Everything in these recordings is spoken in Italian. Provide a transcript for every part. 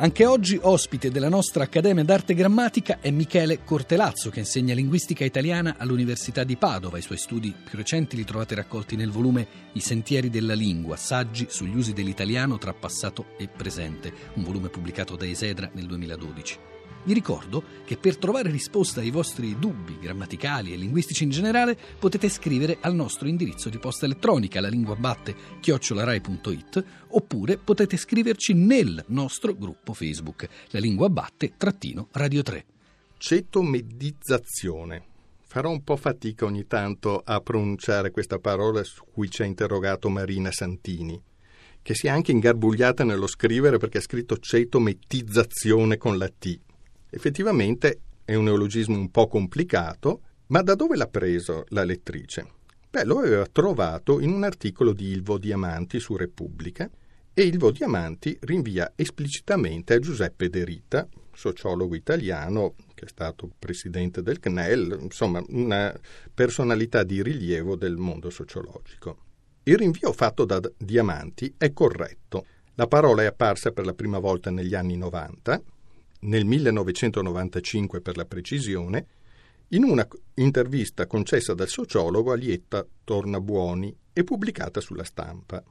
Anche oggi ospite della nostra Accademia d'Arte Grammatica è Michele Cortelazzo che insegna linguistica italiana all'Università di Padova. I suoi studi più recenti li trovate raccolti nel volume I sentieri della lingua, saggi sugli usi dell'italiano tra passato e presente, un volume pubblicato da Isedra nel 2012. Vi ricordo che per trovare risposta ai vostri dubbi grammaticali e linguistici in generale potete scrivere al nostro indirizzo di posta elettronica la lingua batte chiocciolarai.it oppure potete scriverci nel nostro gruppo Facebook la lingua batte trattino radio 3. Cetomedizzazione. Farò un po' fatica ogni tanto a pronunciare questa parola su cui ci ha interrogato Marina Santini che si è anche ingarbugliata nello scrivere perché ha scritto cetometizzazione con la T. Effettivamente è un neologismo un po' complicato, ma da dove l'ha preso la lettrice? Beh, lo aveva trovato in un articolo di Ilvo Diamanti su Repubblica e Ilvo Diamanti rinvia esplicitamente a Giuseppe De Rita, sociologo italiano che è stato presidente del CNEL, insomma una personalità di rilievo del mondo sociologico. Il rinvio fatto da Diamanti è corretto. La parola è apparsa per la prima volta negli anni 90 nel 1995 per la precisione, in una intervista concessa dal sociologo Alietta Tornabuoni e pubblicata sulla stampa.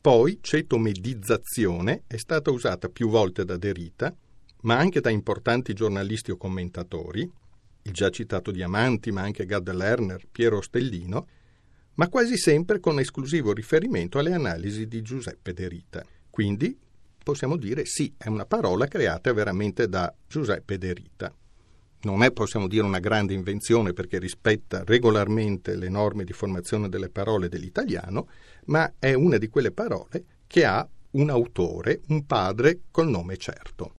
Poi cetomedizzazione è stata usata più volte da Derita, ma anche da importanti giornalisti o commentatori, il già citato Diamanti, ma anche Gad Lerner, Piero Stellino, ma quasi sempre con esclusivo riferimento alle analisi di Giuseppe Derita. Quindi possiamo dire sì, è una parola creata veramente da Giuseppe De Rita. Non è, possiamo dire, una grande invenzione perché rispetta regolarmente le norme di formazione delle parole dell'italiano, ma è una di quelle parole che ha un autore, un padre col nome certo.